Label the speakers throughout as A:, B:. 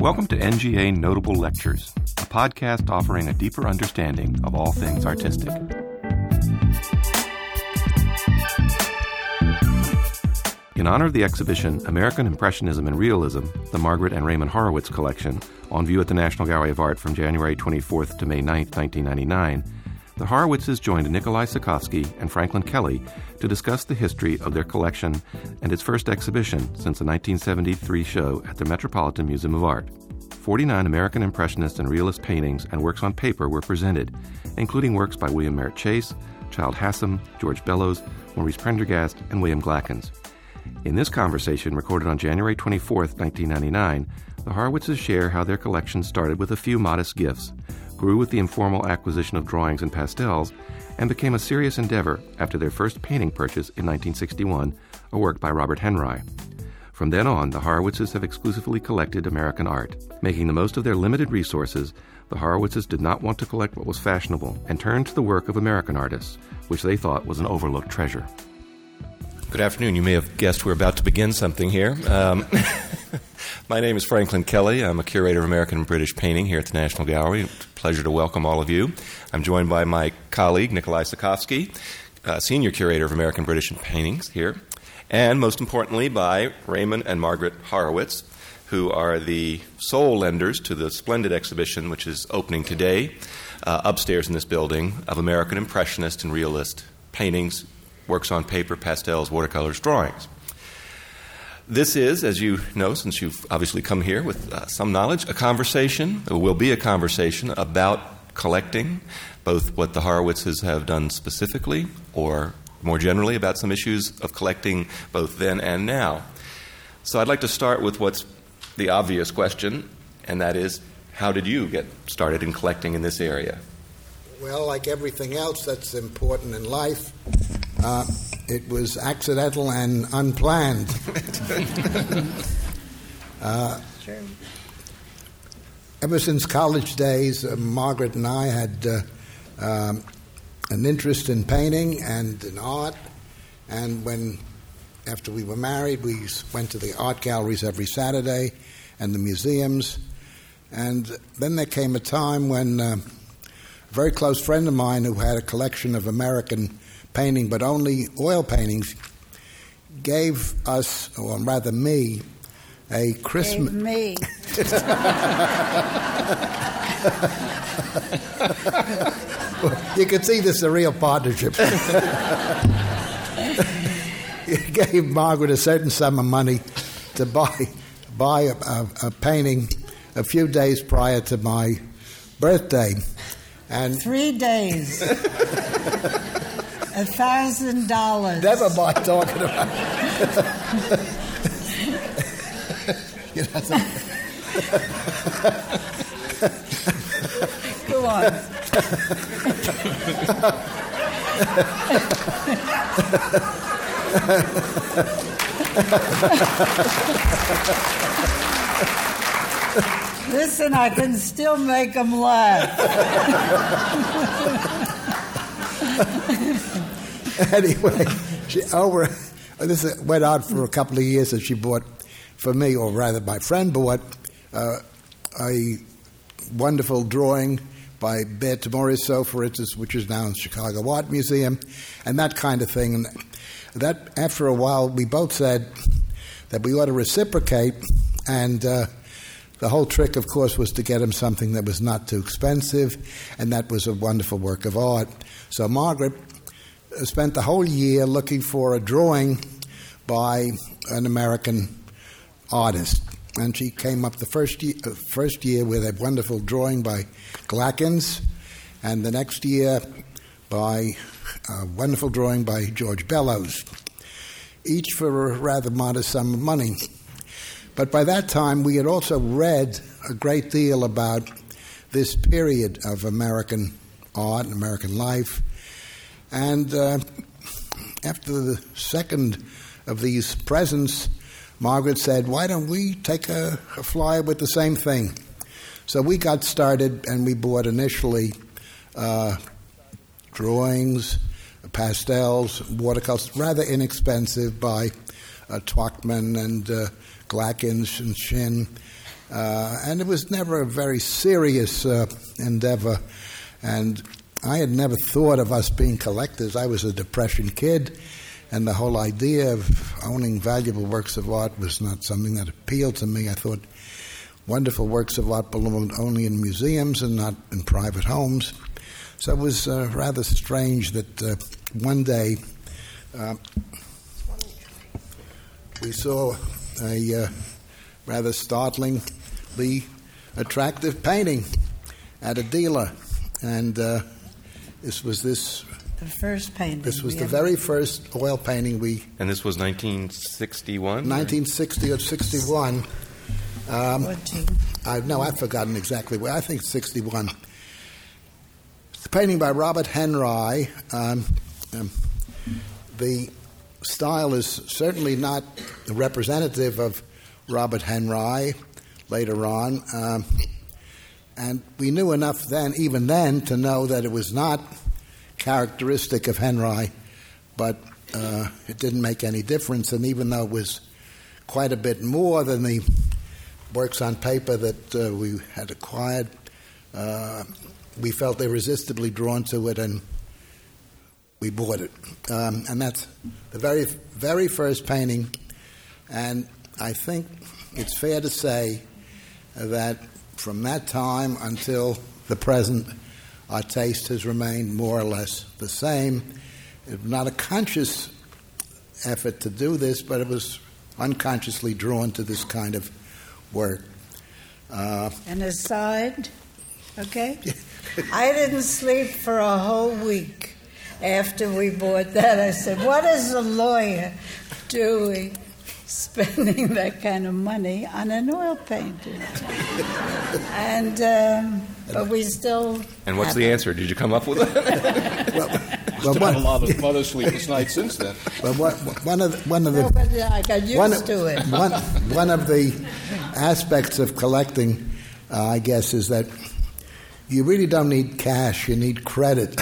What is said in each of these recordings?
A: Welcome to NGA Notable Lectures, a podcast offering a deeper understanding of all things artistic. In honor of the exhibition American Impressionism and Realism, the Margaret and Raymond Horowitz collection, on view at the National Gallery of Art from January 24th to May 9th, 1999, the Horowitzes joined Nikolai Cikovsky and Franklin Kelly to discuss the history of their collection and its first exhibition since the 1973 show at the Metropolitan Museum of Art. 49 American Impressionist and Realist paintings and works on paper were presented, including works by William Merritt Chase, Childe Hassam, George Bellows, Maurice Prendergast, and William Glackens. In this conversation, recorded on January 24, 1999, the Horowitzes share how their collection started with a few modest gifts, grew with the informal acquisition of drawings and pastels, and became a serious endeavor after their first painting purchase in 1961, a work by Robert Henri. From then on, the Horowitzes have exclusively collected American art. Making the most of their limited resources, the Horowitzes did not want to collect what was fashionable and turned to the work of American artists, which they thought was an overlooked treasure.
B: Good afternoon. You may have guessed we're about to begin something here. Um, my name is Franklin Kelly. I'm a curator of American and British painting here at the National Gallery. Pleasure to welcome all of you. I'm joined by my colleague, Nikolai Cikovsky, uh, senior curator of American British paintings here and most importantly by Raymond and Margaret Horowitz, who are the sole lenders to the splendid exhibition which is opening today uh, upstairs in this building of American Impressionist and Realist paintings, works on paper, pastels, watercolors, drawings. This is, as you know, since you've obviously come here with uh, some knowledge, a conversation, it will be a conversation about collecting, both what the Horowitzes have done specifically or more generally about some issues of collecting both then and now. So I'd like to start with what's the obvious question, and that is how did you get started in collecting in this area?
C: Well, like everything else that's important in life, uh, it was accidental and unplanned. uh, sure. Ever since college days, uh, Margaret and I had uh, um, an interest in painting and in art. And when, after we were married, we went to the art galleries every Saturday and the museums. And then there came a time when uh, a very close friend of mine who had a collection of American painting, but only oil paintings, gave us, or rather me, a Christmas.
D: Gave me.
C: you can see this is a real partnership. he gave Margaret a certain sum of money to buy buy a, a, a painting a few days prior to my birthday, and
D: three days, a thousand dollars.
C: Never mind talking about. you know,
D: Go on. Listen, I can still make them laugh.
C: anyway, she over. This went on for a couple of years, and she bought for me, or rather, my friend bought uh, a wonderful drawing by Berthe Morisot, for instance, which is now in the Chicago Art Museum, and that kind of thing. And that, after a while, we both said that we ought to reciprocate, and uh, the whole trick, of course, was to get him something that was not too expensive, and that was a wonderful work of art. So Margaret spent the whole year looking for a drawing by an American artist and she came up the first year, uh, first year with a wonderful drawing by Glackens, and the next year by a wonderful drawing by George Bellows, each for a rather modest sum of money. But by that time, we had also read a great deal about this period of American art and American life. And uh, after the second of these presents, Margaret said, Why don't we take a, a flyer with the same thing? So we got started and we bought initially uh, drawings, pastels, watercolors, rather inexpensive by uh, Twachtman and uh, Glackens and Shinn. Uh, and it was never a very serious uh, endeavor. And I had never thought of us being collectors. I was a Depression kid, and the whole idea of owning valuable works of art was not something that appealed to me. I thought wonderful works of art belonged only in museums and not in private homes. So it was uh, rather strange that uh, one day uh, we saw a uh, rather startlingly attractive painting at a dealer, and uh, this was this.
D: The first painting.
C: This was the
D: ever-
C: very first oil painting we,
B: And this was 1961?
C: 1960 or 61. Um,
D: 14.
C: I no, I've forgotten exactly where. I think 61. It's a painting by Robert Henri. Um, um, the style is certainly not representative of Robert Henri later on. Um, and we knew enough then, even then, to know that it was not characteristic of Henri, but uh, it didn't make any difference. And even though it was quite a bit more than the works on paper that uh, we had acquired, uh, we felt irresistibly drawn to it and we bought it. Um, and that's the very, very first painting. And I think it's fair to say that from that time until the present, our taste has remained more or less the same. It was not a conscious effort to do this, but it was unconsciously drawn to this kind of work. Uh,
D: An aside, okay? I didn't sleep for a whole week after we bought that. I said, What is a lawyer doing spending that kind of money on an oil painting? and, um, but we still.
B: And what's the
D: it.
B: answer? Did you come up with it?
C: well,
E: Still
C: one-
E: a lot of, lot of sleepless nights since then.
C: well, one, one of the, one of the
D: No, but I got used
C: one,
D: to it.
C: one, one of the aspects of collecting, uh, I guess, is that you really don't need cash; you need credit.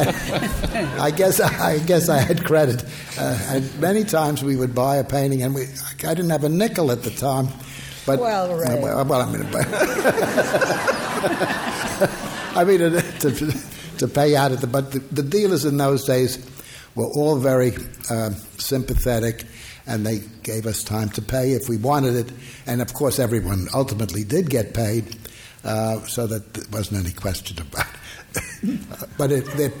C: I guess I guess I had credit, uh, and many times we would buy a painting, and we I didn't have a nickel at the time, but
D: Well, Ray.
C: well, well, I mean, I mean uh, to, to pay out at the but the, the dealers in those days were all very uh, sympathetic, and they gave us time to pay if we wanted it, and of course everyone ultimately did get paid, uh, so that there wasn't any question about. It. but it, there,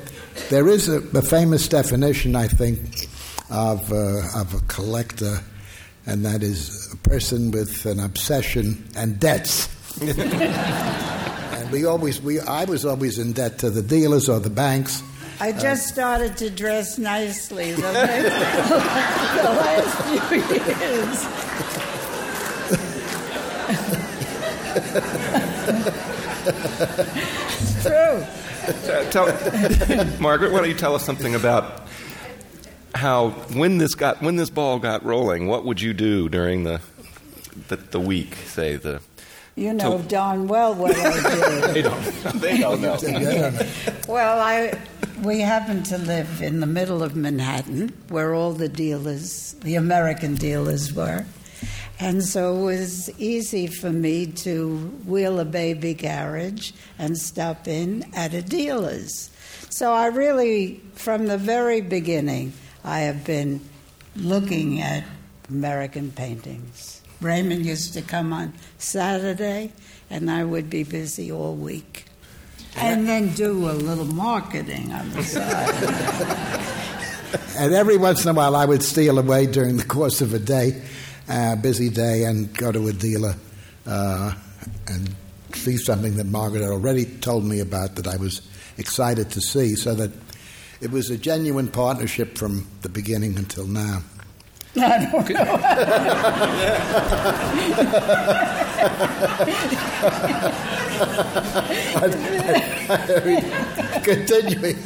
C: there is a, a famous definition, I think, of uh, of a collector, and that is a person with an obsession and debts. and we always, we, I was always in debt to the dealers or the banks.
D: I just started to dress nicely the last, the last few years. it's true.
B: Tell, Margaret, why don't you tell us something about how when this got when this ball got rolling? What would you do during the the, the week? Say the
D: You know
B: So-
D: darn well what I do.
E: They don't. They don't know.
D: well, I we happen to live in the middle of Manhattan, where all the dealers, the American dealers, were. And so it was easy for me to wheel a baby carriage and stop in at a dealer's. So I really, from the very beginning, I have been looking at American paintings. Raymond used to come on Saturday, and I would be busy all week. And then do a little marketing on the side.
C: And every once in a while, I would steal away during the course of a day, uh, busy day, and go to a dealer uh, and see something that Margaret had already told me about that I was excited to see. So that it was a genuine partnership from the beginning until now. Continuing.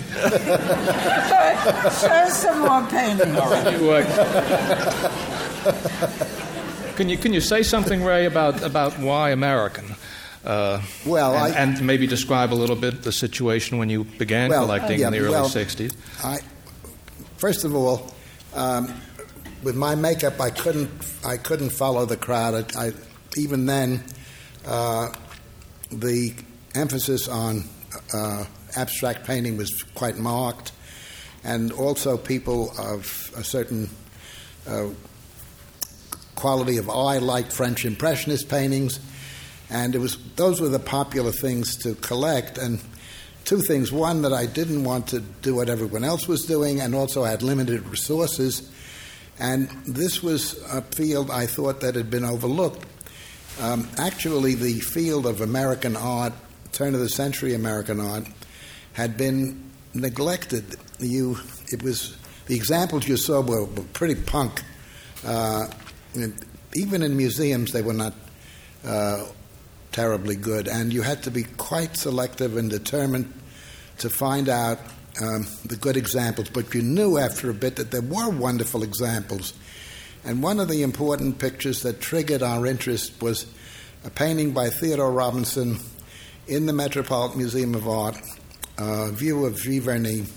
D: Show some more paintings.
E: You, uh, can you can you say something, Ray, about about why American? Uh,
C: Well,
E: and,
C: I-
E: and maybe describe a little bit the situation when you began
C: Well,
E: collecting
C: yeah,
E: in the early
C: well,
E: '60s.
C: I, first of all, um, with my makeup, I couldn't I couldn't follow the crowd. I, I even then, uh, the emphasis on uh, abstract painting was quite marked, and also people of a certain uh, quality of eye like French Impressionist paintings, and it was those were the popular things to collect and. Two things. One, that I didn't want to do what everyone else was doing, and also I had limited resources. And this was a field I thought that had been overlooked. Um, actually, the field of American art, turn of the century American art, had been neglected. You, it was the examples you saw were, were pretty punk. Uh, even in museums, they were not uh, terribly good, and you had to be quite selective and determined to find out um, the good examples. But you knew after a bit that there were wonderful examples. And one of the important pictures that triggered our interest was a painting by Theodore Robinson in the Metropolitan Museum of Art, a view of Giverny.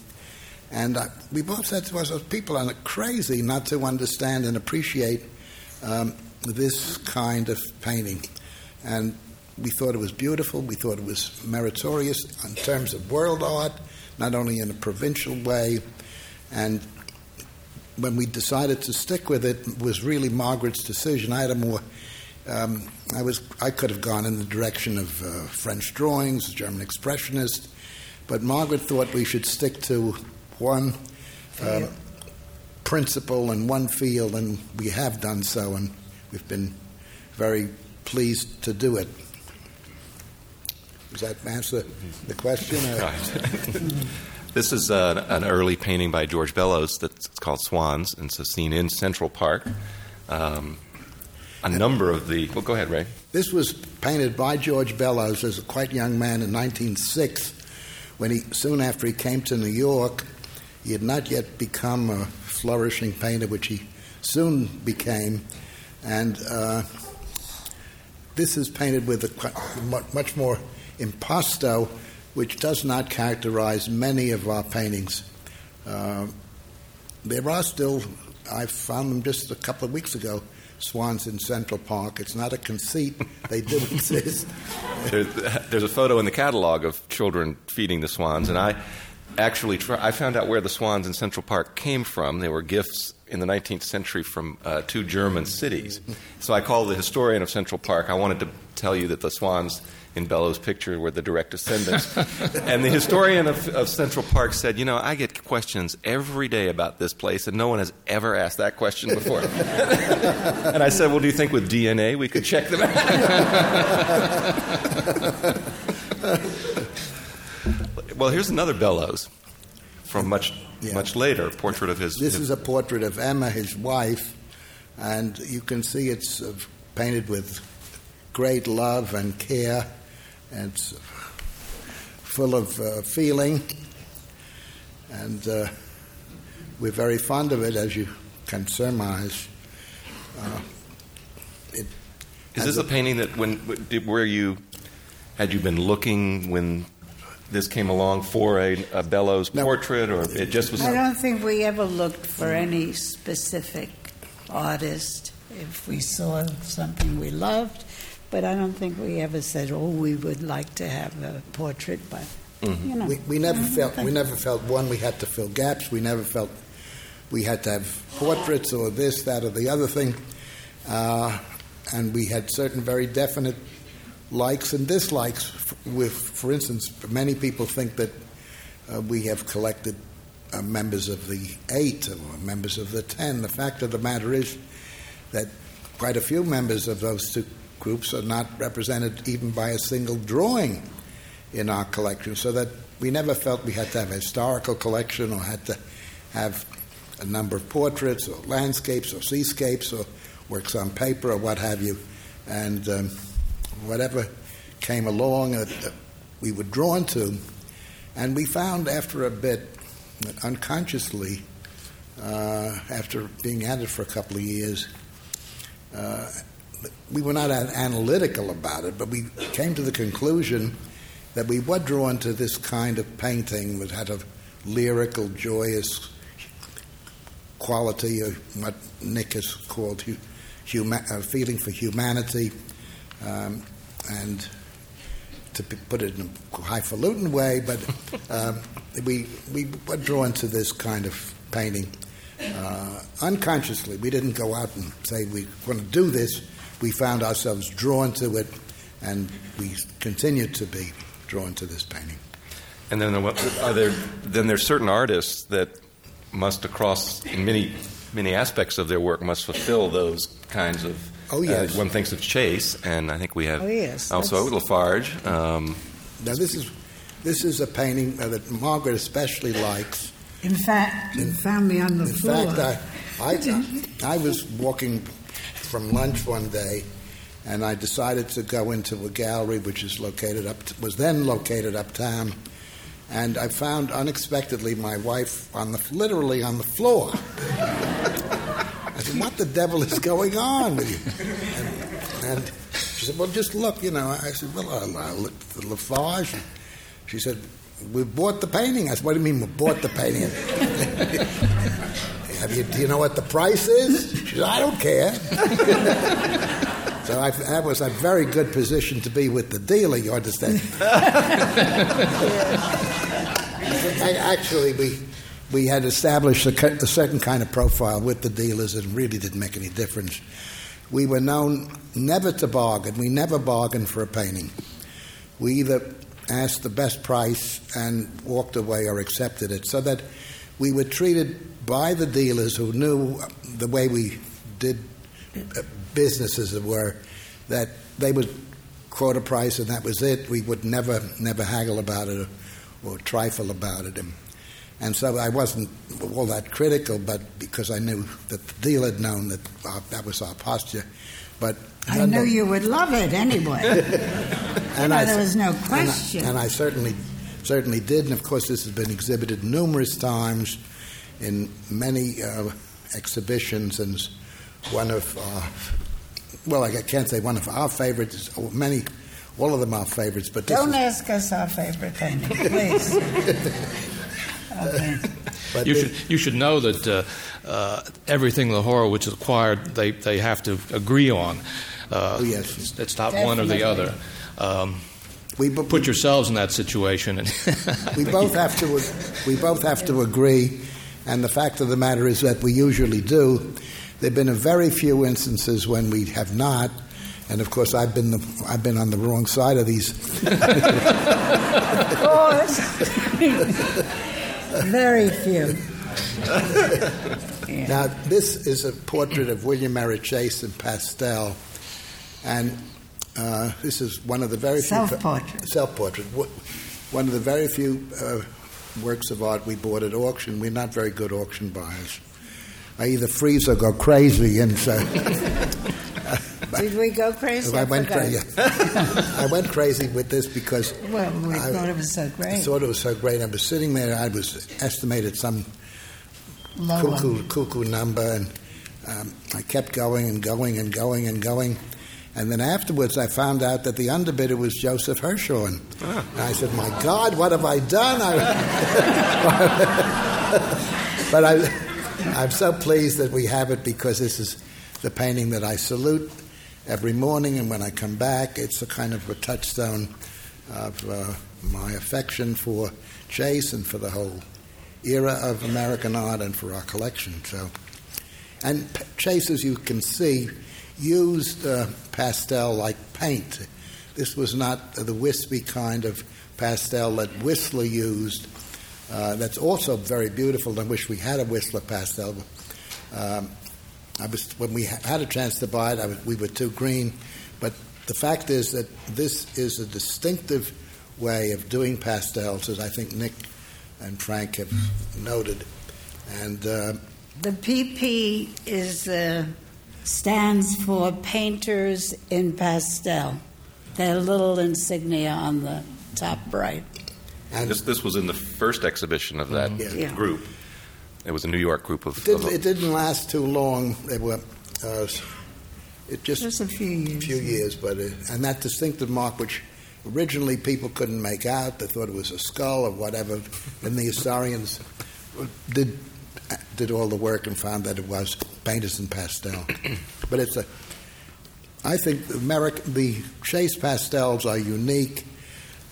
C: And uh, we both said to ourselves, people are crazy not to understand and appreciate um, this kind of painting. And we thought it was beautiful. We thought it was meritorious in terms of world art, not only in a provincial way. And when we decided to stick with it, it was really Margaret's decision. I had a more um, I was I could have gone in the direction of uh, French drawings, German expressionist, but Margaret thought we should stick to one um, principle in one field, and we have done so, and we've been very pleased to do it. Does that answer the question?
B: this is uh, an early painting by George Bellows that's called Swans, and it's a scene in Central Park. Um, a number of the. Well, go ahead, Ray.
C: This was painted by George Bellows as a quite young man in 1906, when he soon after he came to New York. He had not yet become a flourishing painter, which he soon became, and uh, this is painted with a much more impasto, which does not characterize many of our paintings. Uh, there are still, I found them just a couple of weeks ago, swans in Central Park. It's not a conceit, they do exist.
B: There's, there's, a photo in the catalog of children feeding the swans, and I actually I found out where the swans in Central Park came from. They were gifts in the 19th century from uh, two German cities. So I called the historian of Central Park. I wanted to tell you that the swans in Bellows' picture were the direct descendants. and the historian of, of, Central Park said, You know, I get questions every day about this place, and no one has ever asked that question before. and I said, Well, do you think with DNA we could check them out? well, here's another Bellows from much, yeah. much later, portrait of his.
C: This
B: his,
C: is a portrait of Emma, his wife, and you can see it's uh, painted with great love and care and it's full of uh, feeling. And uh, we're very fond of it, as you can surmise. Uh,
B: it Is this a, a, painting that when where you had you been looking when this came along for a, a Bellows no, portrait, or it just was?
D: I don't think we ever looked for any specific artist. If we saw something we loved, but I don't think we ever said, "Oh, we would like to have a portrait." But mm-hmm. you know,
C: we, we never felt we never felt one we had to fill gaps. We never felt we had to have portraits or this, that, or the other thing. Uh, and we had certain very definite likes and dislikes. With, for instance, many people think that uh, we have collected uh, members of the eight or members of the ten. The fact of the matter is that quite a few members of those two groups are not represented even by a single drawing in our collection, so that we never felt we had to have a historical collection or had to have a number of portraits or landscapes or seascapes or works on paper or what have you. And um, whatever came along uh, we were drawn to. And we found after a bit, unconsciously, uh, after being at it for a couple of years, uh, we were not analytical about it, but we came to the conclusion that we were drawn to this kind of painting that had a lyrical, joyous quality of what Nick has called hu- huma- a feeling for humanity, um, and to put it in a highfalutin way, but um, we we were drawn to this kind of painting uh, unconsciously. We didn't go out and say we want to do this. We found ourselves drawn to it, and we continue to be drawn to this painting.
B: And then are there then there's certain artists that must across in many many aspects of their work must fulfill those kinds of.
C: Oh, yes.
B: Uh, one thinks of Chase, and I think we have
D: Oh, yes,
B: also
D: that's-
B: Lafarge. Um,
C: Now this is this is a painting uh, that Margaret especially likes.
D: In fact, you found me on the
C: In
D: floor.
C: In fact, I, I, I was walking from lunch one day, and I decided to go into a gallery which is located up was then located uptown, and I found unexpectedly my wife on the literally on the floor. I said, "What the devil is going on with you?" And, and she said, "Well, just look, you know." I said, "Well, I, I looked at the Lafarge." She said, "We bought the painting." I said, "What do you mean we bought the painting?" Have you, do you know what the price is? She said, "I don't care." so I, that was a very good position to be with the dealer. You understand? I- Actually, we we had established a certain kind of profile with the dealers, and really didn't make any difference. We were known never to bargain. We never bargained for a painting. We either asked the best price and walked away or accepted it, so that we were treated by the dealers who knew the way we did uh, business, as it were, that they would quote a price and that was it. We would never, never haggle about it or, or trifle about it. And, and so I wasn't all that critical, but because I knew that the deal had known that our, that was our posture. But
D: I knew you would love it anyway.
C: and
D: know,
C: I-
D: there was no
C: and I-
D: question.
C: And I, certainly, certainly did. And of course, this has been exhibited numerous times in many uh, exhibitions, and one of, uh, well, I can't say one of our favorites. Many, all of them are favorites, but
D: Don't
C: is,
D: ask us our favorite painting, please. Okay.
C: but
E: You should, you should know that uh, uh, everything the is acquired, they, they have to agree on. Uh,
C: Oh, yes.
E: It's, it's not one or the other. Um,
C: we bu-
E: put yourselves in that situation. And
C: we both have to we both have to agree, and the fact of the matter is that we usually do. There've been a very few instances when we have not, and of course I've been the, I've been on the wrong side of these.
D: Of course. Very few.
C: Now this is a portrait of William Merritt Chase in pastel, and uh, this is one of the very few
D: Self-portrait.
C: self-portrait. One of the very few uh, works of art we bought at auction. We're not very good auction buyers. I either freeze or go crazy, and so.
D: Did we go crazy?
C: I went crazy. I went crazy with this because
D: Well, we
C: I-
D: thought it was so
C: I
D: great.
C: thought it was so great. I was sitting there. I was estimated some
D: Low
C: cuckoo
D: one.
C: cuckoo number, and um, I kept going and going and going and going. And then afterwards, I found out that the underbidder was Joseph Hirshhorn. And I said, "My God, what have I done?" I, but I, I'm so pleased that we have it because this is the painting that I salute every morning, and when I come back, it's a kind of a touchstone of uh, my affection for Chase and for the whole era of American art and for our collection. So, and Chase, as you can see, used uh, pastel like paint. This was not the wispy kind of pastel that Whistler used. Uh, that's also very beautiful. I wish we had a Whistler pastel. Um, I was when we had a chance to buy it. I was, we were too green, but the fact is that this is a distinctive way of doing pastels, as I think Nick and Frank have noted. And uh,
D: The PP is uh, stands for Painters in Pastel. That little insignia on the top right.
C: and
B: this, this was in the first exhibition of that
C: Yeah.
D: Yeah.
B: group. It was a New York group of.
C: it didn't,
B: of-
C: it didn't last too long. They were uh, it just
D: Just a few years.
C: few years, but it, and that distinctive mark, which originally people couldn't make out, they thought it was a skull or whatever, and the historians did did all the work and found that it was painters in pastel. but it's a, I think the, American, the Chase pastels are unique,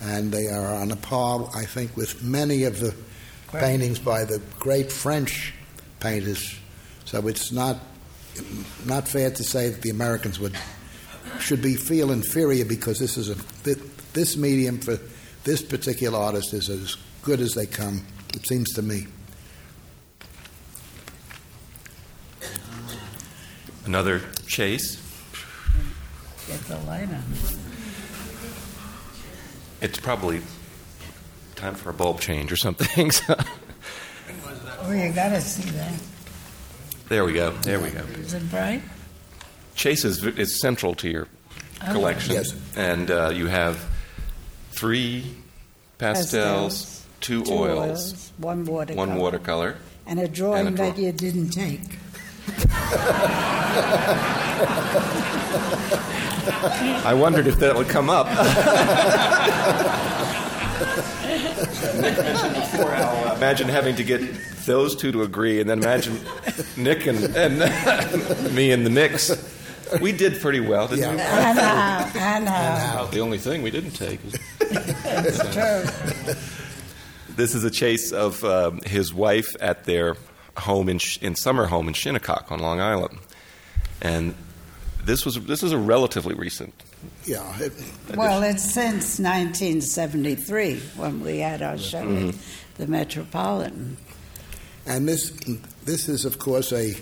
C: and they are on a par, I think, with many of the right. Paintings by the great French painters. So it's not not fair to say that the Americans would should be feel inferior because this is a this medium for this particular artist is as good as they come. It seems to me.
B: Another Chase.
D: Get the light on.
B: It's probably time for a bulb change or something.
D: oh, you got to see that.
B: There we go. There we go.
D: Is it bright?
B: Chase is, is central to your oh. collection.
C: Yes.
B: And uh, you have three pastels, pastels two,
D: two
B: oils,
D: oils, one watercolor.
B: One watercolor.
D: And a drawing and a that you didn't take.
B: I wondered if that would come up. Nick mentioned before how uh, imagine having to get those two to agree, and then imagine Nick and, and me in the mix. We did pretty well, didn't
D: yeah.
B: we?
D: I know. I know.
E: The only thing we didn't take is.
D: It's true.
B: This is a Chase of uh, his wife at their home in, in summer home in Shinnecock on Long Island, and this was this is a relatively recent.
C: Yeah.
D: It, well, it's since 1973 when we had our show mm-hmm. at the Metropolitan.
C: And this this is, of course, a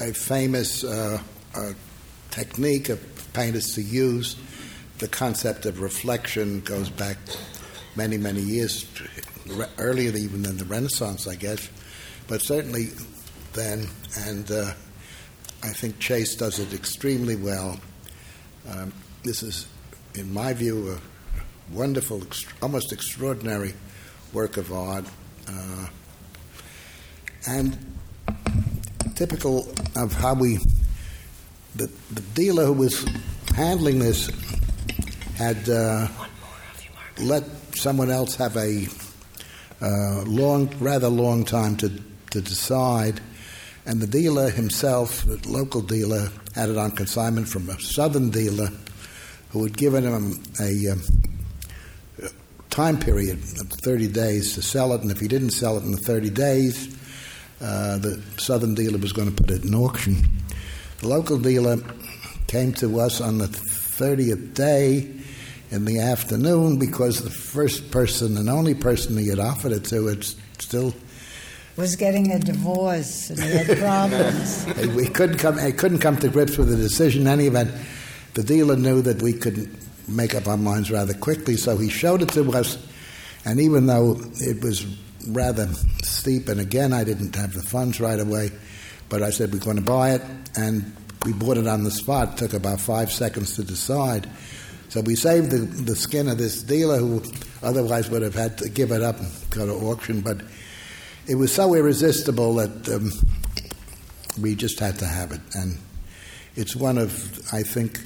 C: a famous uh, uh, technique of painters to use. The concept of reflection goes back many, many years, earlier even than the Renaissance, I guess but certainly then, and uh, I think Chase does it extremely well. Um, this is, in my view, a wonderful, almost extraordinary work of art, uh, and typical of how we. The, the dealer who was handling this had uh, let someone else have a uh, long, rather long time to to decide. And the dealer himself, the local dealer, had it on consignment from a southern dealer who had given him a, um, time period of 30 days to sell it. And if he didn't sell it in the 30 days, uh, the southern dealer was going to put it in auction. The local dealer came to us on the 30th day in the afternoon because the first person and only person he had offered it to had still
D: was getting a divorce and he had problems.
C: we couldn't come. I couldn't come to grips with the decision. In any event, the dealer knew that we could make up our minds rather quickly, so he showed it to us. And even though it was rather steep, and again I didn't have the funds right away, but I said we're going to buy it, and we bought it on the spot. It took about five seconds to decide. So we saved the, the skin of this dealer who otherwise would have had to give it up and go to auction, but it was so irresistible that um, we just had to have it. And it's one of, I think,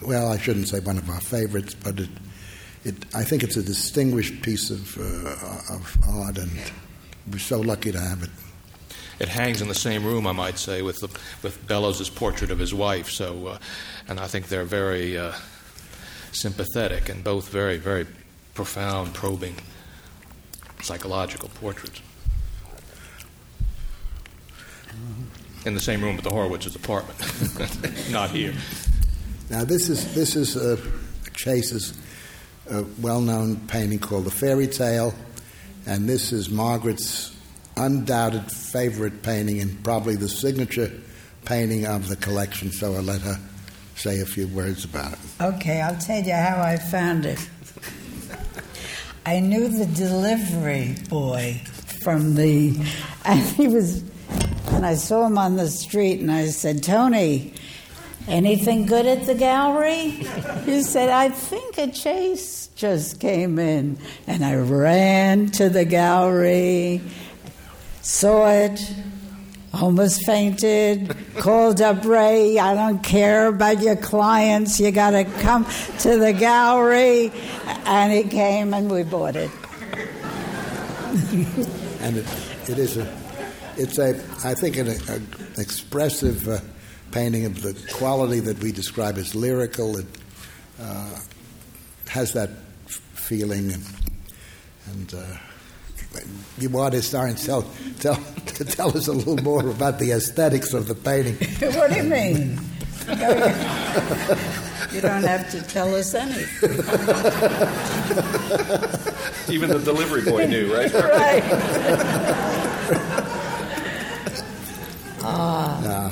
C: well, I shouldn't say one of our favorites, but it, it I think it's a distinguished piece of, uh, of art, and we're so lucky to have it.
E: It hangs in the same room, I might say, with the, with Bellows's portrait of his wife. So, uh, and I think they're very uh, sympathetic and both very, very profound, probing, psychological portraits. In the same room with the Horowitz's apartment, not here.
C: Now, this is this is uh, Chase's uh, well-known painting called "The Fairy Tale," and this is Margaret's undoubted favorite painting and probably the signature painting of the collection. So I'll let her say a few words about it.
D: Okay, I'll tell you how I found it. I knew the delivery boy from the, and he was and I saw him on the street and I said, Tony, anything good at the gallery? He said, I think a Chase just came in. And I ran to the gallery, saw it, almost fainted, called up Ray. I don't care about your clients. You got to come to the gallery. And he came and we bought it.
C: and it, it is a it's a, I think, an, an expressive uh, painting of the quality that we describe as lyrical. It uh, has that f- feeling, and, and uh, you want to start and tell, tell, to tell us a little more about the aesthetics of the painting.
D: what do you mean? You don't have to tell us anything.
B: Even the delivery boy knew, right?
D: Right.
C: Uh,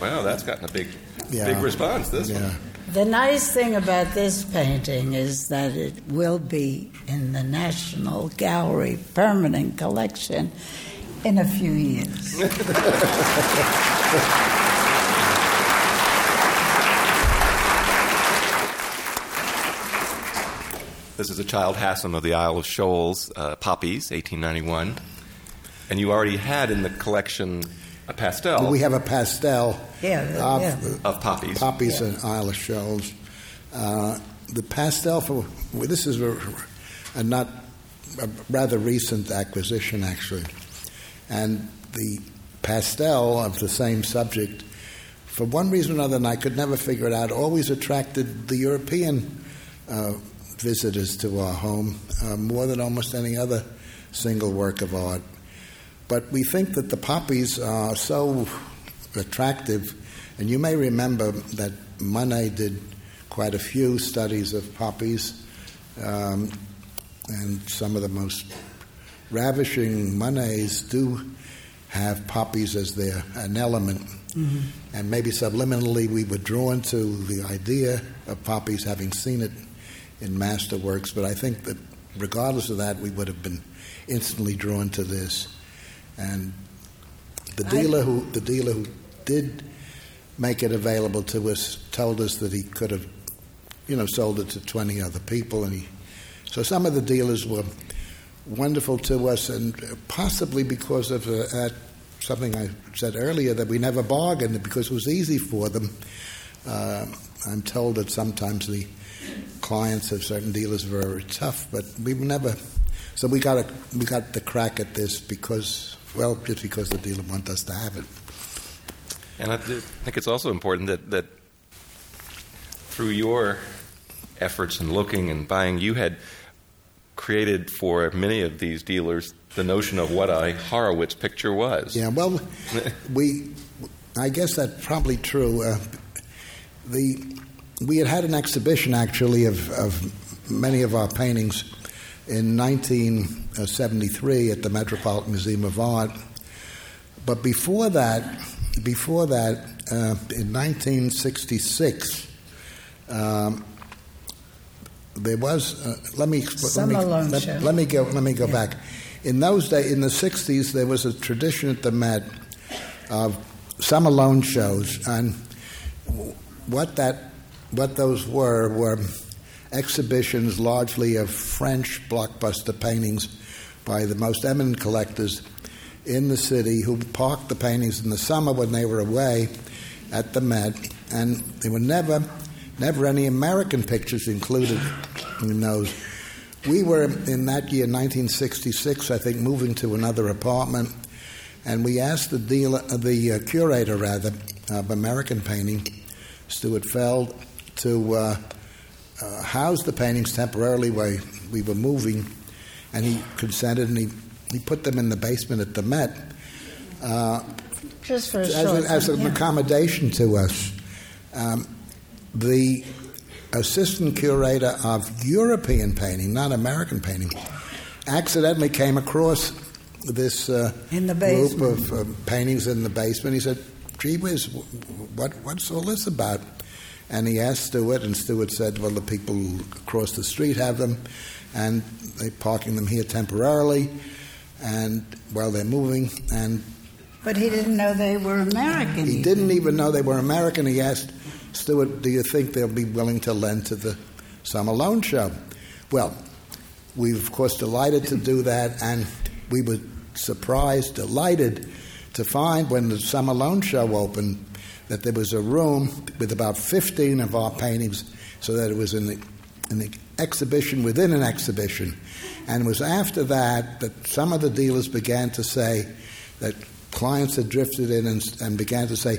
B: Wow, that's gotten a big,
C: Yeah.
B: big response. This
C: yeah.
B: one.
D: The nice thing about this painting is that it will be in the National Gallery permanent collection in a few years.
B: This is a Childe Hassam of the Isle of Shoals, uh, Poppies, 1891. And you already had in the collection a pastel
C: We have a pastel
D: Yeah,
C: of,
D: yeah.
B: of poppies.
C: poppies and Isle of Shoals. Uh, the pastel for well, this is a, a not a rather recent acquisition actually, and the pastel of the same subject, for one reason or another, and I could never figure it out, always attracted the European uh, visitors to our home uh, more than almost any other single work of art. But we think that the poppies are so attractive, and you may remember that Monet did quite a few studies of poppies, um, and some of the most ravishing Monets do have poppies as their an element. And maybe subliminally, we were drawn to the idea of poppies, having seen it in masterworks. But I think that, regardless of that, we would have been instantly drawn to this. And the dealer who the dealer who did make it available to us told us that he could have, you know, sold it to twenty other people, and he. So some of the dealers were wonderful to us, and possibly because of uh, that, something I said earlier that we never bargained because it was easy for them. Uh, I'm told that sometimes the clients of certain dealers were very tough, but we never. So we got a, we got the crack at this because, well, just because the dealer wanted us to have it.
B: And I think it's also important that, that through your efforts and looking and buying, you had created for many of these dealers the notion of what a Horowitz picture was.
C: Yeah, well, we, I guess that's probably true. Uh, the we had had an exhibition actually of, of many of our paintings in 1973 at the Metropolitan Museum of Art. But before that, before that, uh, in 1966, um, there was. Uh, let me expl- let me, let, let me go. Let me go back. In those days, in the 60s, there was a tradition at the Met of summer loan shows, and what that, what those were were exhibitions largely of French blockbuster paintings by the most eminent collectors in the city who parked the paintings in the summer when they were away at the Met, and there were never, never any American pictures included in those. We were in that year, 1966, I think, moving to another apartment, and we asked the dealer, uh, the uh, curator rather of American painting, Stuart Feld, to uh, uh, house the paintings temporarily while we were moving, and he consented, and he, he put them in the basement at the Met uh,
D: Just for a
C: as,
D: short
C: a, as an
D: yeah.
C: accommodation to us. Um, the assistant curator of European painting, not American painting, accidentally came across this uh,
D: In the
C: group of uh, paintings in the basement. He said, "Gee whiz, what, what's all this about?" And he asked Stuart, and Stuart said, "Well, the people across the street have them, and they're parking them here temporarily, and while they're moving." And
D: But he didn't know they were American.
C: he
D: even.
C: didn't even know they were American. He asked Stuart, "Do you think they'll be willing to lend to the Summer Loan Show?" Well, we were of course delighted to do that, and we were surprised, delighted to find when the Summer Loan Show opened that there was a room with about 15 of our paintings, so that it was in the in the exhibition within an exhibition. And it was after that that some of the dealers began to say that clients had drifted in and, and began to say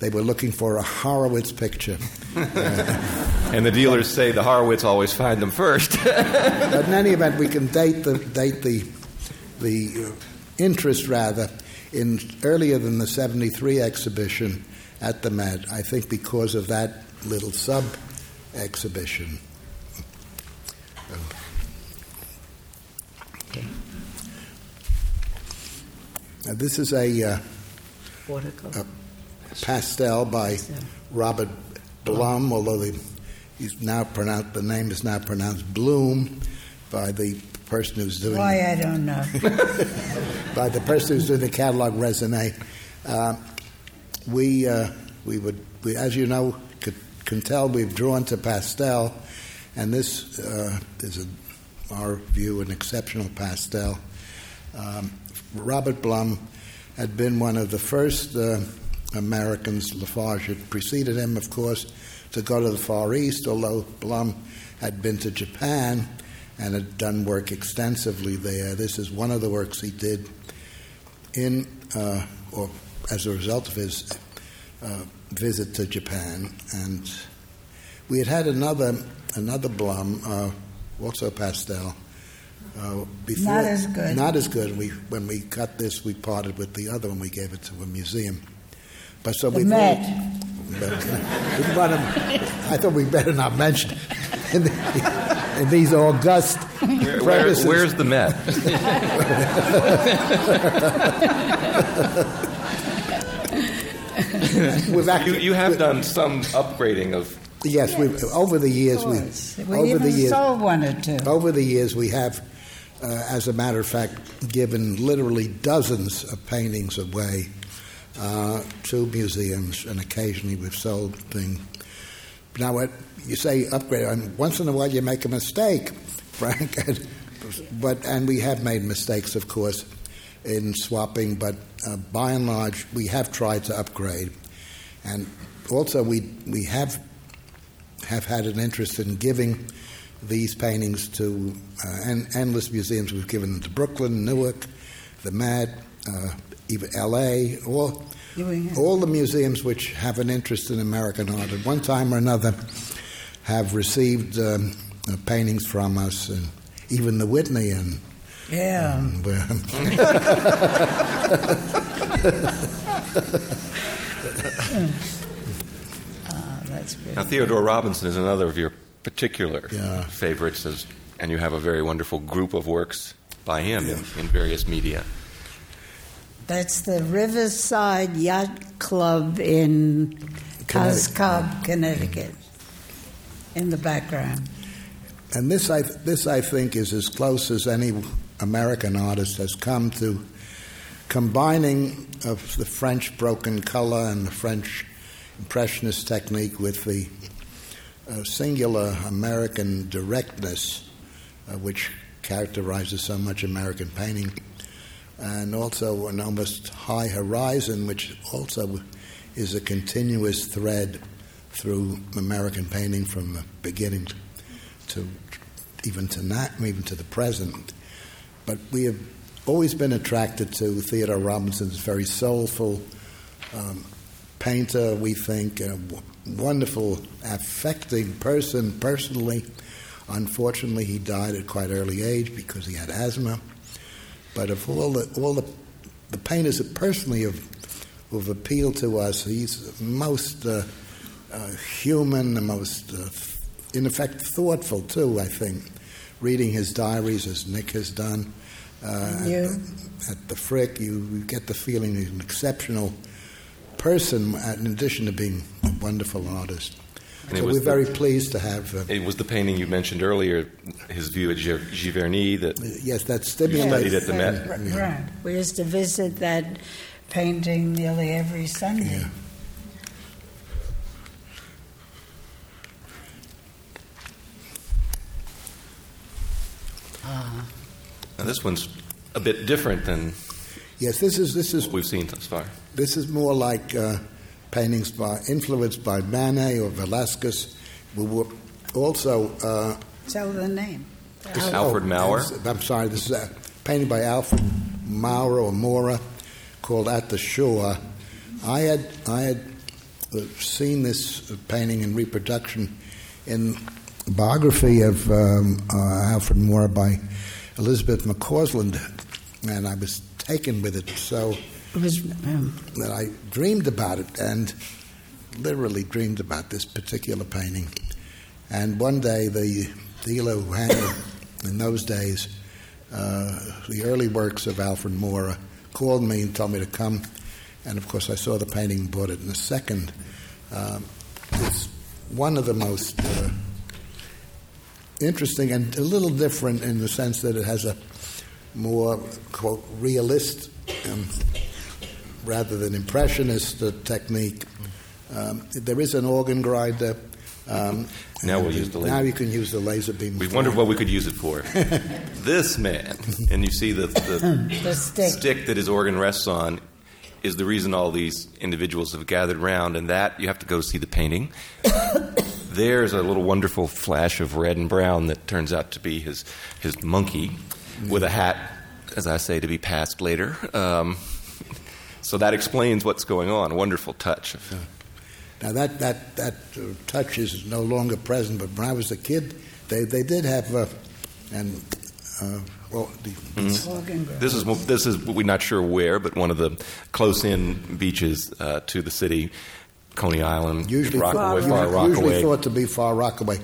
C: they were looking for a Horowitz picture.
B: and the dealers say the Horowitz always find them first.
C: but in any event, we can date the date the the uh, interest rather in earlier than the 73 exhibition at the Met, I think because of that little sub exhibition. Okay. Now, this is a, uh, a pastel by Robert Blum, although the, he's now pronounced, the name is now pronounced Bloom by the person who's doing
D: Why, I don't know.
C: by the person who's doing the catalog raisonné. Uh, we, uh, we would, we, as you know, could, can tell we've drawn to pastel, and this uh, is, our view, an exceptional pastel. Um, Robert Blum had been one of the first uh, Americans, La Farge had preceded him, of course, to go to the Far East, although Blum had been to Japan and had done work extensively there. This is one of the works he did in, uh, or as a result of his uh, visit to Japan. And we had had another another Blum, uh, also pastel.
D: Uh, before, not as good.
C: Not as good. We, when we cut this, we parted with the other one. We gave it to a museum.
D: But so the we Met.
C: Thought, I thought we better not mention in, the, in these august
B: where, where, where's the Met? actually, you, you, have done some upgrading of.
C: Yes, yes we over the years
D: we we over the years sold one or two.
C: Over the years, we have, uh, as a matter of fact, given literally dozens of paintings away uh, to museums, and occasionally we've sold things. Now, what you say upgrade, and once in a while you make a mistake, Frank, and, but and we have made mistakes, of course, in swapping, but uh, by and large we have tried to upgrade, and also we we have have had an interest in giving these paintings to uh, en- endless museums. We've given them to Brooklyn, Newark, the Met, uh, even L.A. All all the museums which have an interest in American art at one time or another have received um, uh, paintings from us, and even the Whitney and.
D: Yeah.
C: And, uh,
D: that's good.
B: Now, Theodore Robinson is another of your particular
C: yeah.
B: favorites, as, and you have a very wonderful group of works by him yeah. in, in various media.
D: That's the Riverside Yacht Club in Cos Cob, Connecticut, in the background.
C: And this, I, this, I think, is as close as any American artist has come to combining of the French broken color and the French impressionist technique with the uh, singular American directness, uh, which characterizes so much American painting and also an almost high horizon, which also is a continuous thread through American painting from the beginning to even to not, even to the present. But we have always been attracted to Theodore Robinson's very soulful um, painter. We think a w- wonderful, affecting person personally. Unfortunately, he died at quite early age because he had asthma. But of all the all the, the painters that personally have have appealed to us, he's most uh, uh, human, the most, uh, in effect, thoughtful too. I think reading his diaries as Nick has done.
D: Uh, at,
C: at, the Frick, you, you, get the feeling he's an exceptional person, in addition to being a wonderful artist. And so we're very pleased to have. Uh,
B: it was the painting you mentioned earlier, his view at Giverny that.
C: Yes, that stimulated.
B: Yes, at the Met.
D: Right, right. We used to visit that painting nearly every Sunday.
C: Yeah.
B: Ah. Now this one's a bit different than.
C: Yes, this is this is
B: what we've seen thus far.
C: This is more like. Uh, paintings by, influenced by Manet or Velasquez. We were also uh,
D: Tell the name.
B: This, Alfred Maurer?
C: I'm sorry, this is a painting by Alfred Maurer or Mora called At the Shore. I had, I had uh, seen this painting in reproduction in a biography of um, uh, Alfred Moore by Elizabeth McCausland, and I was taken with it so
D: It was um,
C: that I dreamed about it and literally dreamed about this particular painting. And one day, the dealer who handled, in those days, uh, the early works of Alfred Mora called me and told me to come. And of course, I saw the painting and bought it in a second. Um, it's one of the most uh, interesting and a little different in the sense that it has a more, quote, realist um, rather than impressionist uh, technique. Um, there is an organ grinder. Um,
B: Now we'll
C: and
B: use the laser.
C: Now you can use the laser beam.
B: We wondered what we could use it for. this man, and you see the, the
D: the stick.
B: stick that his organ rests on, is the reason all these individuals have gathered round, and that you have to go see the painting. There's a little wonderful flash of red and brown that turns out to be his his monkey with a hat, as I say, to be passed later. Um, so that explains what's going on. A wonderful touch.
C: Now that that that uh, touch is no longer present. But when I was a kid, they they did have uh, and uh, well the,
B: Mm-hmm. This is this is we're not sure where, but one of the close-in beaches uh, to the city, Coney Island,
C: usually
B: Rockaway,
C: thought,
B: Far
C: usually
B: Rockaway.
C: thought to be Far Rockaway.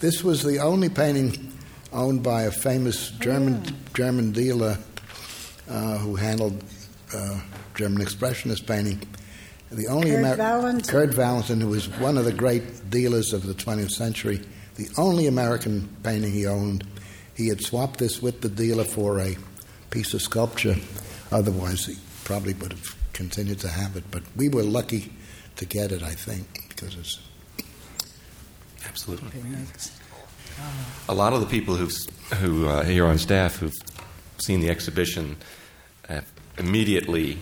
C: This was the only painting owned by a famous German German dealer uh, who handled uh, German expressionist painting. The only
D: Kurt
C: Ameri-
D: Valentin.
C: Kurt Valentin, who was one of the great dealers of the 20th century, the only American painting he owned. He had swapped this with the dealer for a piece of sculpture. Otherwise, he probably would have continued to have it. But we were lucky to get it, I think, because it's
B: Absolutely. A lot of the people who've, who uh, here on staff who've seen the exhibition have immediately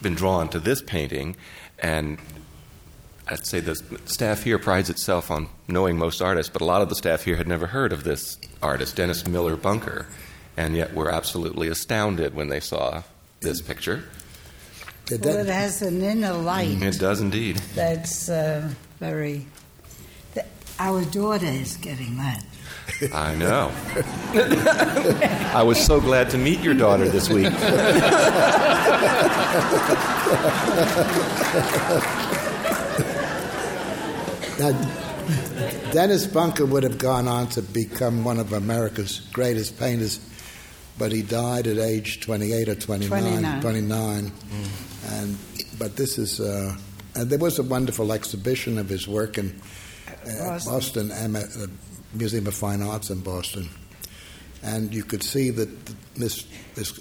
B: been drawn to this painting, and I'd say the staff here prides itself on knowing most artists, but a lot of the staff here had never heard of this artist, Dennis Miller Bunker, and yet were absolutely astounded when they saw this picture.
C: It
D: Well, it has an inner light
B: It does indeed.
D: that's uh, very. th- our daughter is getting that.
B: I know. I was so glad to meet your daughter this week.
C: Now, Dennis Bunker would have gone on to become one of America's greatest painters, but he died at age 28 or 29.
D: 29.
C: 29. And, but this is, uh, and there was a wonderful exhibition of his work in uh,
D: Boston.
C: Boston, Em- uh, Museum of Fine Arts in Boston. And you could see that this, this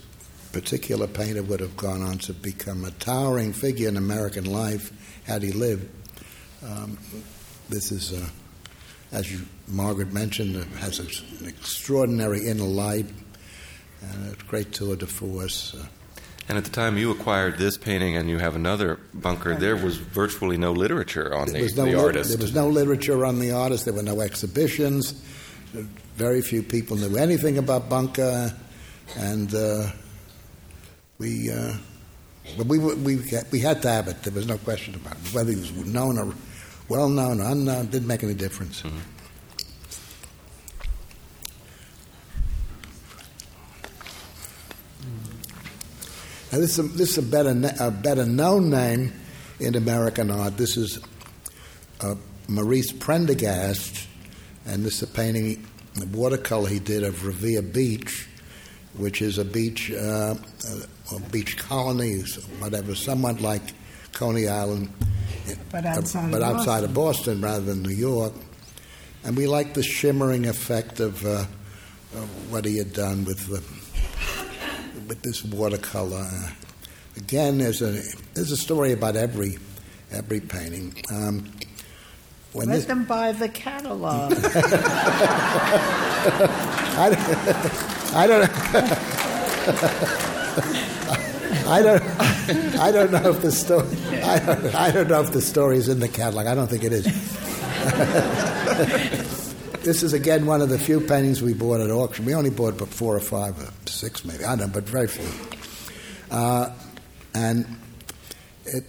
C: particular painter would have gone on to become a towering figure in American life had he lived. Um, this is, uh, as you, Margaret mentioned, has an extraordinary inner light and a great tour de force. Uh,
B: And at the time you acquired this painting and you have another Bunker, there was virtually no literature on
C: there,
B: the,
C: no
B: the
C: lit-
B: artist.
C: there was no literature on the artist. There were no exhibitions. Very few people knew anything about Bunker, and uh, we, uh, but we, we we had to have it. There was no question about it. Whether he was known or well known or unknown didn't make any difference. Now, this is a, this is a better a better known name in American art. This is uh, Maurice Prendergast, and this is a painting, a watercolor he did of Revere Beach, which is a beach, uh, a, a beach colony, whatever, somewhat like Coney Island,
D: But outside
C: but
D: of
C: outside
D: Boston.
C: of Boston rather than New York. And we like the shimmering effect of, uh, of what he had done with the with this watercolor. Again, there's a there's a story about every every painting. Um, when
D: Let
C: this,
D: them buy the catalog.
C: I, I don't. I don't. I don't know if the story. I don't, I don't know if the story is in the catalog. I don't think it is. this is again one of the few paintings we bought at auction. We only bought about four or five or six, maybe I don't know, but very few. Uh, and it,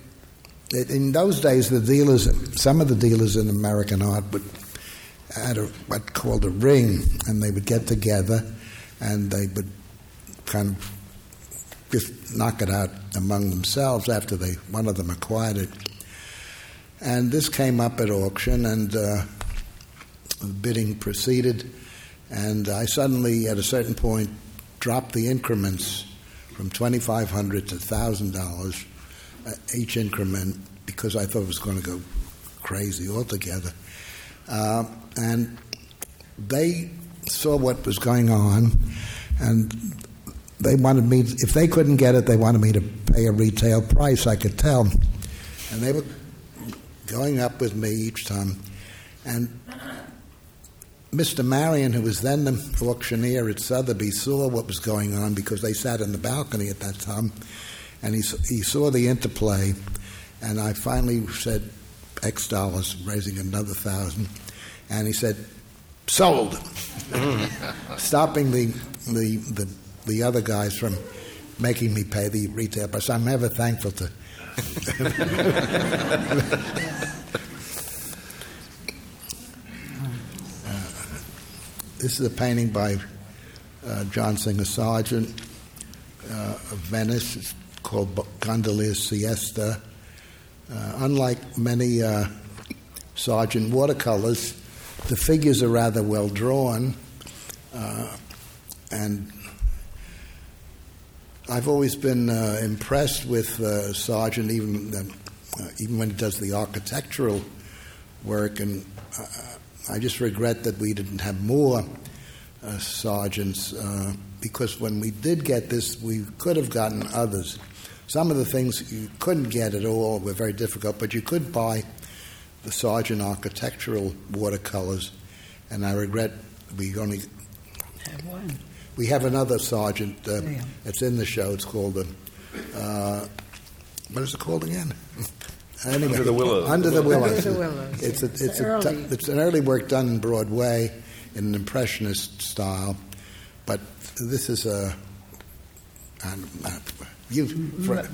C: it, in those days, the dealers, some of the dealers in American art would had a, what called a ring, and they would get together, and they would kind of just knock it out among themselves after they one of them acquired it. And this came up at auction, and uh, bidding proceeded, and I suddenly, at a certain point, dropped the increments from 2,500 to thousand dollars uh, each increment because I thought it was going to go crazy altogether. Uh, and they saw what was going on, and they wanted me. If they couldn't get it, they wanted me to pay a retail price. I could tell, and they were going up with me each time. And Mr. Marion, who was then the auctioneer at Sotheby's, saw what was going on because they sat in the balcony at that time, and he he saw the interplay. And I finally said, X dollars, raising another thousand, and he said, sold, stopping the, the the the other guys from making me pay the retail price. I'm ever thankful to. This is a painting by uh, John Singer Sargent uh, of Venice. It's called Gondolier's Siesta. Uh, unlike many uh, Sargent watercolors, the figures are rather well drawn, uh, and I've always been uh, impressed with Sargent, even even when he does the architectural work, and uh, I just regret that we didn't have more uh, Sargents uh, because when we did get this, we could have gotten others. Some of the things you couldn't get at all were very difficult, but you could buy the Sargent architectural watercolors, and I regret we only
D: Have one.
C: we have another Sargent uh,
D: Yeah.
C: that's in the show. It's called the uh, what is it called again? anyway,
B: Under the Willows.
C: Under the Willows.
D: Under the Willows.
C: It's a,
D: It's
C: it's, a
D: early.
C: it's an early work done in Broadway in an impressionist style, but this is a. I don't know, you, for,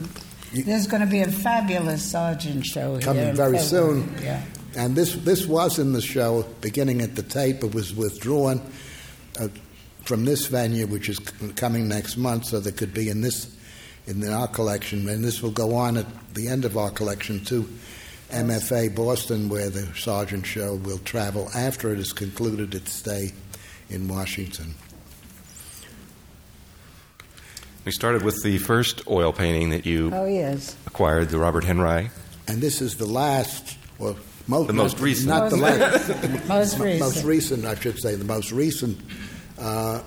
C: you,
D: There's going to be a fabulous Sargent show.
C: Coming
D: in
C: very
D: February.
C: soon.
D: Yeah.
C: And this this was in the show beginning at the tape. It was withdrawn uh, from this venue, which is coming next month, so that could be in this in our collection, and this will go on at the end of our collection to MFA Boston, where the Sargent Show will travel after it has concluded its stay in Washington.
B: We started with the first oil painting that you
D: Oh, yes.
B: acquired, the Robert Henri.
C: And this is the last, or most,
B: The most
C: not,
B: recent.
C: not the
D: Most
C: last,
D: Most
C: Mo-
D: recent.
C: most recent, I should say, the most recent uh,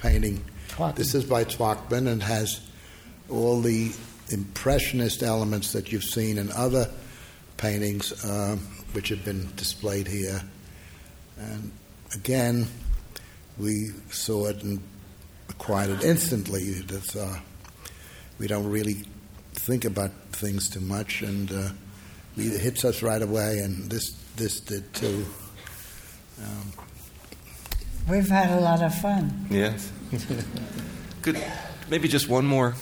C: painting.
D: Twachtman.
C: This is by Twachtman and has all the impressionist elements that you've seen in other paintings, uh, which have been displayed here. And again, we saw it and acquired it instantly. That's, uh, we don't really think about things too much, and uh, it hits us right away. And this this did too. Um,
D: We've had a lot of fun.
B: Yes. Good. Maybe just one more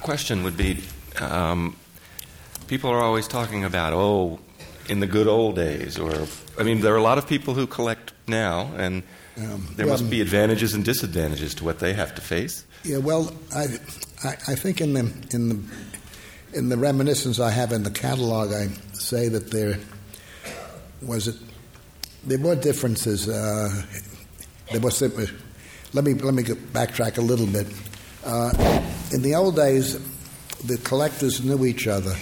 B: question would be um, people are always talking about, oh, in the good old days, or, I mean, there are a lot of people who collect now, and
C: Um,
B: there
C: well-
B: must be advantages and disadvantages to what they have to face.
C: Yeah, well, I, I, I think in the in the in the reminiscence I have in the catalog, I say that there was it there were differences. Uh, there was let me let me backtrack a little bit. Uh, in the old days, the collectors knew each other,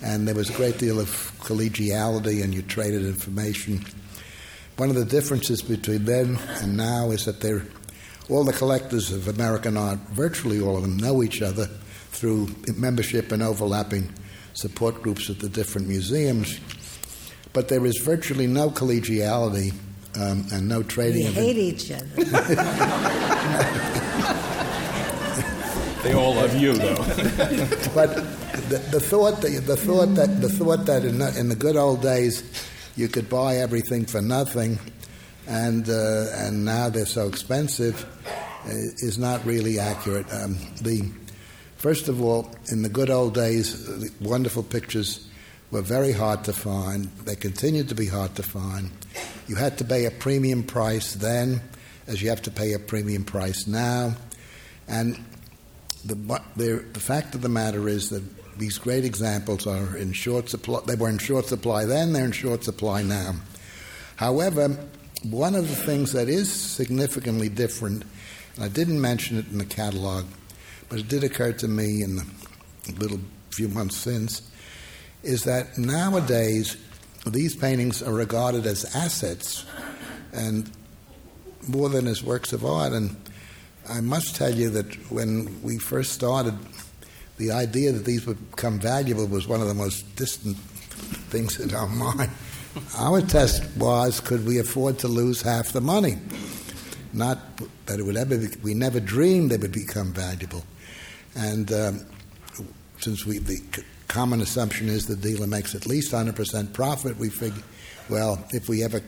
C: and there was a great deal of collegiality, and you traded information. One of the differences between then and now is that they're all the collectors of American art, virtually all of them, know each other through membership and overlapping support groups at the different museums. But there is virtually no collegiality um, and no
D: We
C: trading of
D: hate each other.
E: They all love you, though.
C: But the, the thought that the thought that the thought that in the, in the good old days you could buy everything for nothing and uh, and now they're so expensive uh, is not really accurate. Um, the first of all, in the good old days, the wonderful pictures were very hard to find. They continued to be hard to find. You had to pay a premium price then, as you have to pay a premium price now, and the, the, the fact of the matter is that these great examples are in short supply. They were in short supply then, they're in short supply now. However, one of the things that is significantly different, and I didn't mention it in the catalog, but it did occur to me in the little few months since, is that nowadays these paintings are regarded as assets and more than as works of art. And I must tell you that when we first started, the idea that these would become valuable was one of the most distant things in our mind. Our test was could we afford to lose half the money? Not that it would ever, be, we never dreamed they would become valuable. And um, since we, the common assumption is the dealer makes at least 100% profit, we figure, well, if we ever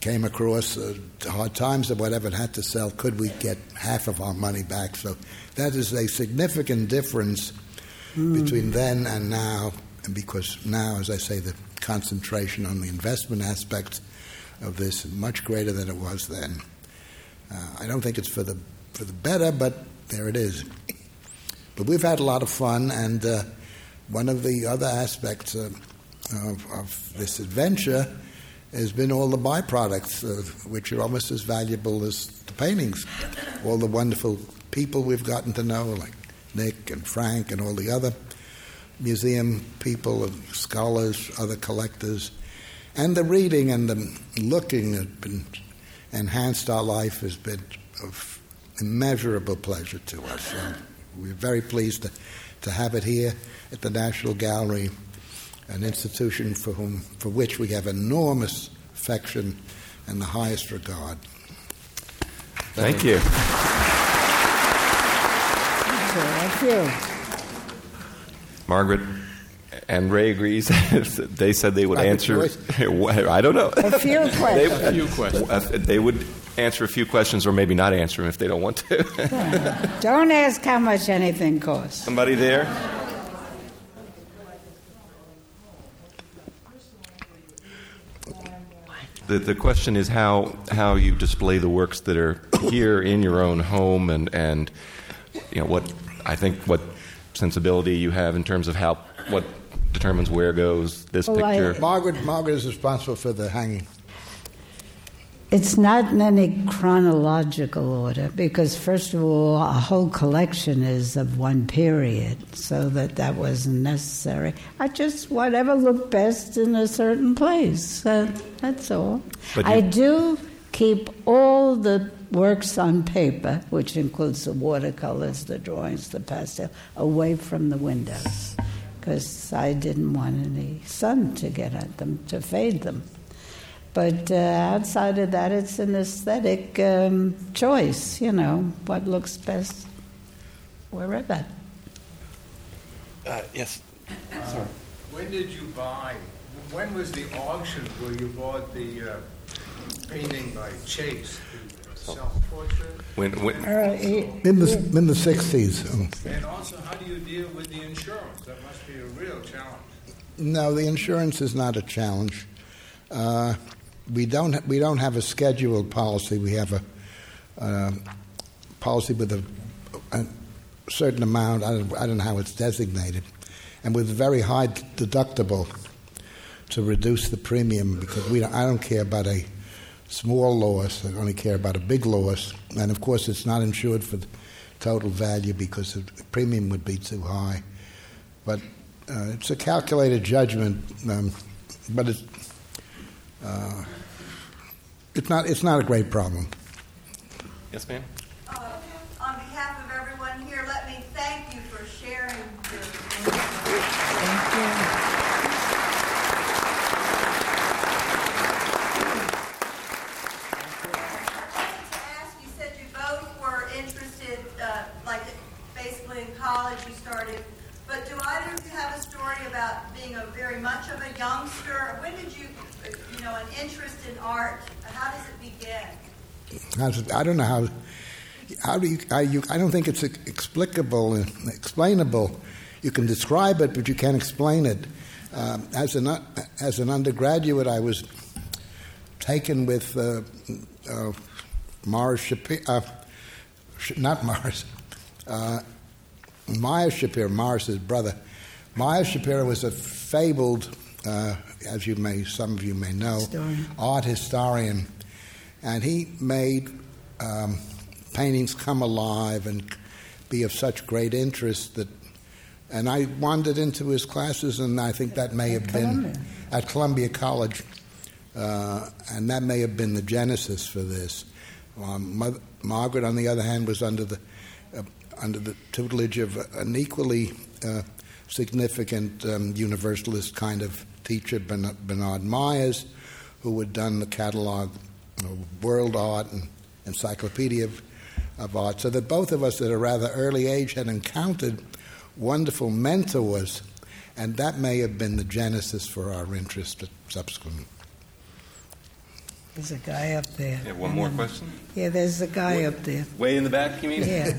C: came across uh, hard times or whatever and had to sell, could we get half of our money back? So that is a significant difference mm. between then and now, because now, as I say, the concentration on the investment aspects of this is much greater than it was then. Uh, I don't think it's for the for the better, but there it is. But we've had a lot of fun, and uh, one of the other aspects uh, of, of this adventure has been all the byproducts, uh, which are almost as valuable as the paintings. All the wonderful people we've gotten to know, like Nick and Frank and all the other museum people and scholars, other collectors. And the reading and the looking has been enhanced our life has been of immeasurable pleasure to us. We're very pleased to, to have it here at the National Gallery an institution for, whom, for which we have enormous affection and the highest regard.
B: Thank, Thank you.
D: Thank you.
B: Margaret and Ray agrees. they said they would
C: I
B: answer. I don't know.
D: A few questions.
E: they, a few questions.
B: They would answer a few questions, or maybe not answer them if they don't want to.
D: don't ask how much anything costs.
B: Somebody there. The, the question is how, how you display the works that are here in your own home and, and you know what I think what sensibility you have in terms of how what determines where goes this oh, well, picture.
C: I, Margaret Margaret is responsible for the hanging.
D: It's not in any chronological order because, first of all, a whole collection is of one period, so that that wasn't necessary. I just whatever looked best in a certain place. Uh, that's all. I do keep all the works on paper, which includes the watercolors, the drawings, the pastel, away from the windows because I didn't want any sun to get at them to fade them. But uh, outside of that, it's an aesthetic um, choice, you know, what looks best wherever.
B: Uh, yes.
F: Uh, when did you buy? When was the auction where you bought the uh, painting by Chase, the self-portrait?
B: When, when
C: uh, in the in the sixties.
F: And also, how do you deal with the insurance? That must be a real challenge.
C: No, the insurance is not a challenge. Uh, we don't we don't have a scheduled policy. We have a, a policy with a, a, certain amount. I don't, I don't know how it's designated, and with a very high deductible to reduce the premium because we don't, I don't care about a small loss. I only care about a big loss, and of course it's not insured for the total value because the premium would be too high. But uh, it's a calculated judgment, um, but it's uh, it's not it's not a great problem.
B: Yes, ma'am.
G: Uh, on behalf of everyone here, let me thank you for sharing your. Thank you. Uh, like basically in college you started But do either of you have a story about being a very much of a youngster? When did you, uh, you know, an interest in art? How does it begin?
C: I don't know how. How do you? I, you, I don't think it's explicable, explainable. You can describe it, but you can't explain it. Um, as an as an undergraduate, I was taken with uh, uh, Mars Shapiro, uh, not Mars, uh, Meyer Schapiro, Mars' brother. Meyer Schapiro was a fabled, uh, as you may, some of you may know,
D: historian.
C: art historian, and he made um, paintings come alive and be of such great interest that. And I wandered into his classes, and I think that may have
D: Columbia.
C: been at Columbia College, uh, and that may have been the genesis for this. Um, Mother, Margaret, on the other hand, was under the uh, under the tutelage of an equally uh, significant um, universalist kind of teacher, Bernard, Myers, who had done the catalog, World Art and Encyclopedia of, of Art, so that both of us at a rather early age had encountered wonderful mentors, and that may have been the genesis for our interest subsequently.
D: There's a guy up there.
B: Yeah, one more question.
D: Yeah, there's a guy up there.
B: Way in the back, you mean?
D: Yeah.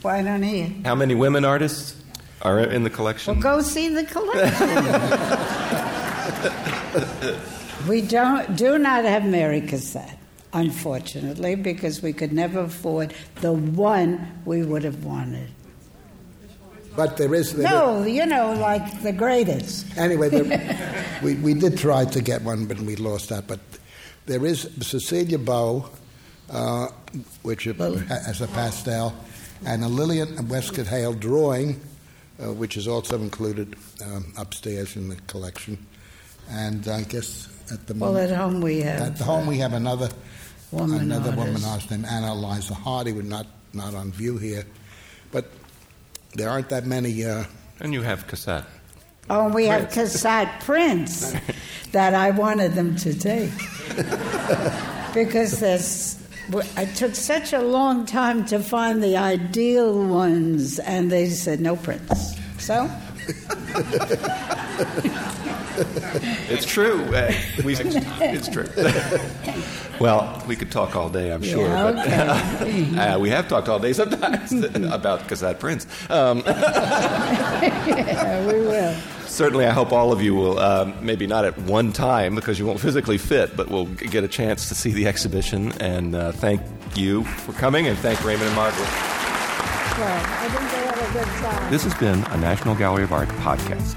D: Why don't he?
B: How many women artists are in the collection?
D: Well, go see the collection. we don't do not have Mary Cassatt, unfortunately, because we could never afford the one we would have wanted.
C: But there is. There
D: No, you know, like the greatest.
C: Anyway, there, we, we did try to get one, but we lost that. But there is Cecilia Beaux, uh, which is- has a pastel, and a Lillian Westcott Hale drawing, uh, which is also included um, upstairs in the collection. And I guess at the moment.
D: Well, at home we have.
C: at the home we have another
D: Woman
C: another woman
D: artist.
C: artist named Anna Eliza Hardy, we're not not on view here, but there aren't that many. Uh,
B: And you have Cassatt.
D: Oh, and we have Cassatt prints that I wanted them to take because there's. It took such a long time to find the ideal ones, and they said no prints. So
B: It's true. Uh, we, it's true. well, we could talk all day, I'm sure.
D: Yeah,
B: but, uh, we have talked all day sometimes about Cassatt prints. Um,
D: yeah, we will.
B: certainly, I hope all of you will, um, maybe not at one time because you won't physically fit, but will get a chance to see the exhibition. And uh, thank you for coming, and thank Raymond and Margaret.
D: Well, I think they had a good time.
A: This has been a National Gallery of Art podcast.